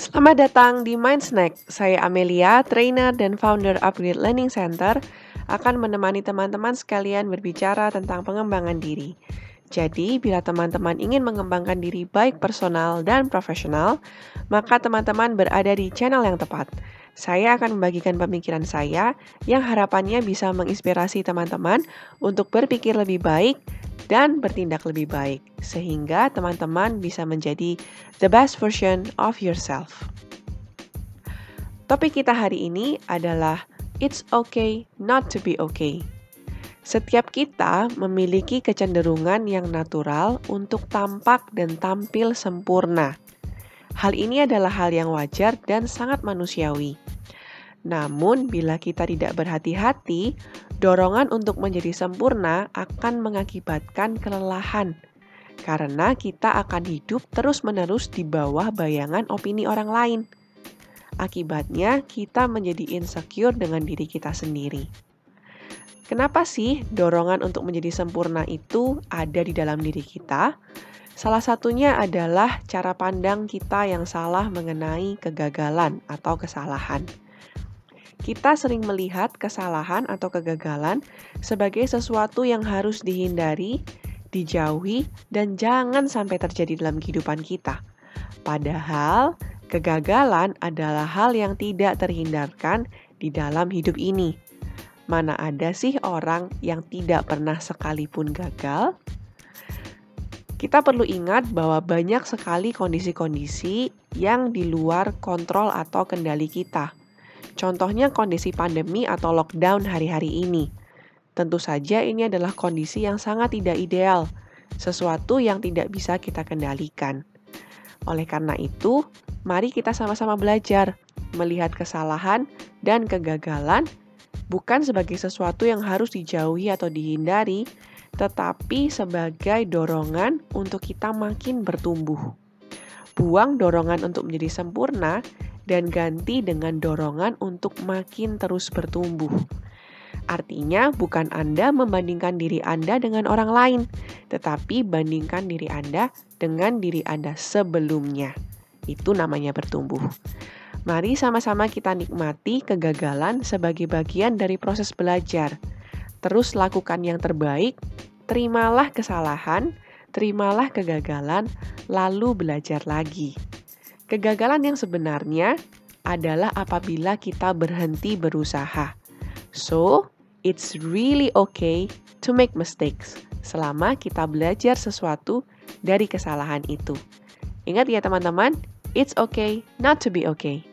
Selamat datang di Mind Snack. Saya Amelia, trainer dan founder Upgrade Learning Center, akan menemani teman-teman sekalian berbicara tentang pengembangan diri. Jadi, bila teman-teman ingin mengembangkan diri baik personal dan profesional, maka teman-teman berada di channel yang tepat. Saya akan membagikan pemikiran saya yang harapannya bisa menginspirasi teman-teman untuk berpikir lebih baik dan bertindak lebih baik, sehingga teman-teman bisa menjadi the best version of yourself. Topik kita hari ini adalah It's okay not to be okay. Setiap kita memiliki kecenderungan yang natural untuk tampak dan tampil sempurna. Hal ini adalah hal yang wajar dan sangat manusiawi. Namun, bila kita tidak berhati-hati, dorongan untuk menjadi sempurna akan mengakibatkan kelelahan, karena kita akan hidup terus-menerus di bawah bayangan opini orang lain. Akibatnya, kita menjadi insecure dengan diri kita sendiri. Kenapa sih dorongan untuk menjadi sempurna itu ada di dalam diri kita? Salah satunya adalah cara pandang kita yang salah mengenai kegagalan atau kesalahan kita sering melihat kesalahan atau kegagalan sebagai sesuatu yang harus dihindari, dijauhi, dan jangan sampai terjadi dalam kehidupan kita. Padahal, kegagalan adalah hal yang tidak terhindarkan di dalam hidup ini. Mana ada sih orang yang tidak pernah sekalipun gagal? Kita perlu ingat bahwa banyak sekali kondisi-kondisi yang di luar kontrol atau kendali kita Contohnya kondisi pandemi atau lockdown hari-hari ini. Tentu saja ini adalah kondisi yang sangat tidak ideal, sesuatu yang tidak bisa kita kendalikan. Oleh karena itu, mari kita sama-sama belajar melihat kesalahan dan kegagalan bukan sebagai sesuatu yang harus dijauhi atau dihindari, tetapi sebagai dorongan untuk kita makin bertumbuh. Buang dorongan untuk menjadi sempurna dan ganti dengan dorongan untuk makin terus bertumbuh. Artinya, bukan Anda membandingkan diri Anda dengan orang lain, tetapi bandingkan diri Anda dengan diri Anda sebelumnya. Itu namanya bertumbuh. Mari sama-sama kita nikmati kegagalan sebagai bagian dari proses belajar. Terus lakukan yang terbaik, terimalah kesalahan, terimalah kegagalan, lalu belajar lagi. Kegagalan yang sebenarnya adalah apabila kita berhenti berusaha. So, it's really okay to make mistakes selama kita belajar sesuatu dari kesalahan itu. Ingat ya teman-teman, it's okay not to be okay.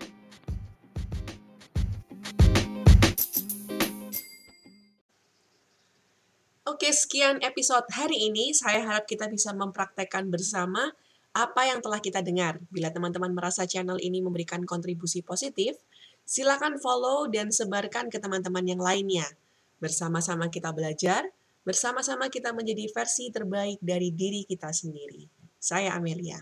Oke, sekian episode hari ini. Saya harap kita bisa mempraktekkan bersama apa yang telah kita dengar. Bila teman-teman merasa channel ini memberikan kontribusi positif, silakan follow dan sebarkan ke teman-teman yang lainnya. Bersama-sama kita belajar, bersama-sama kita menjadi versi terbaik dari diri kita sendiri. Saya Amelia.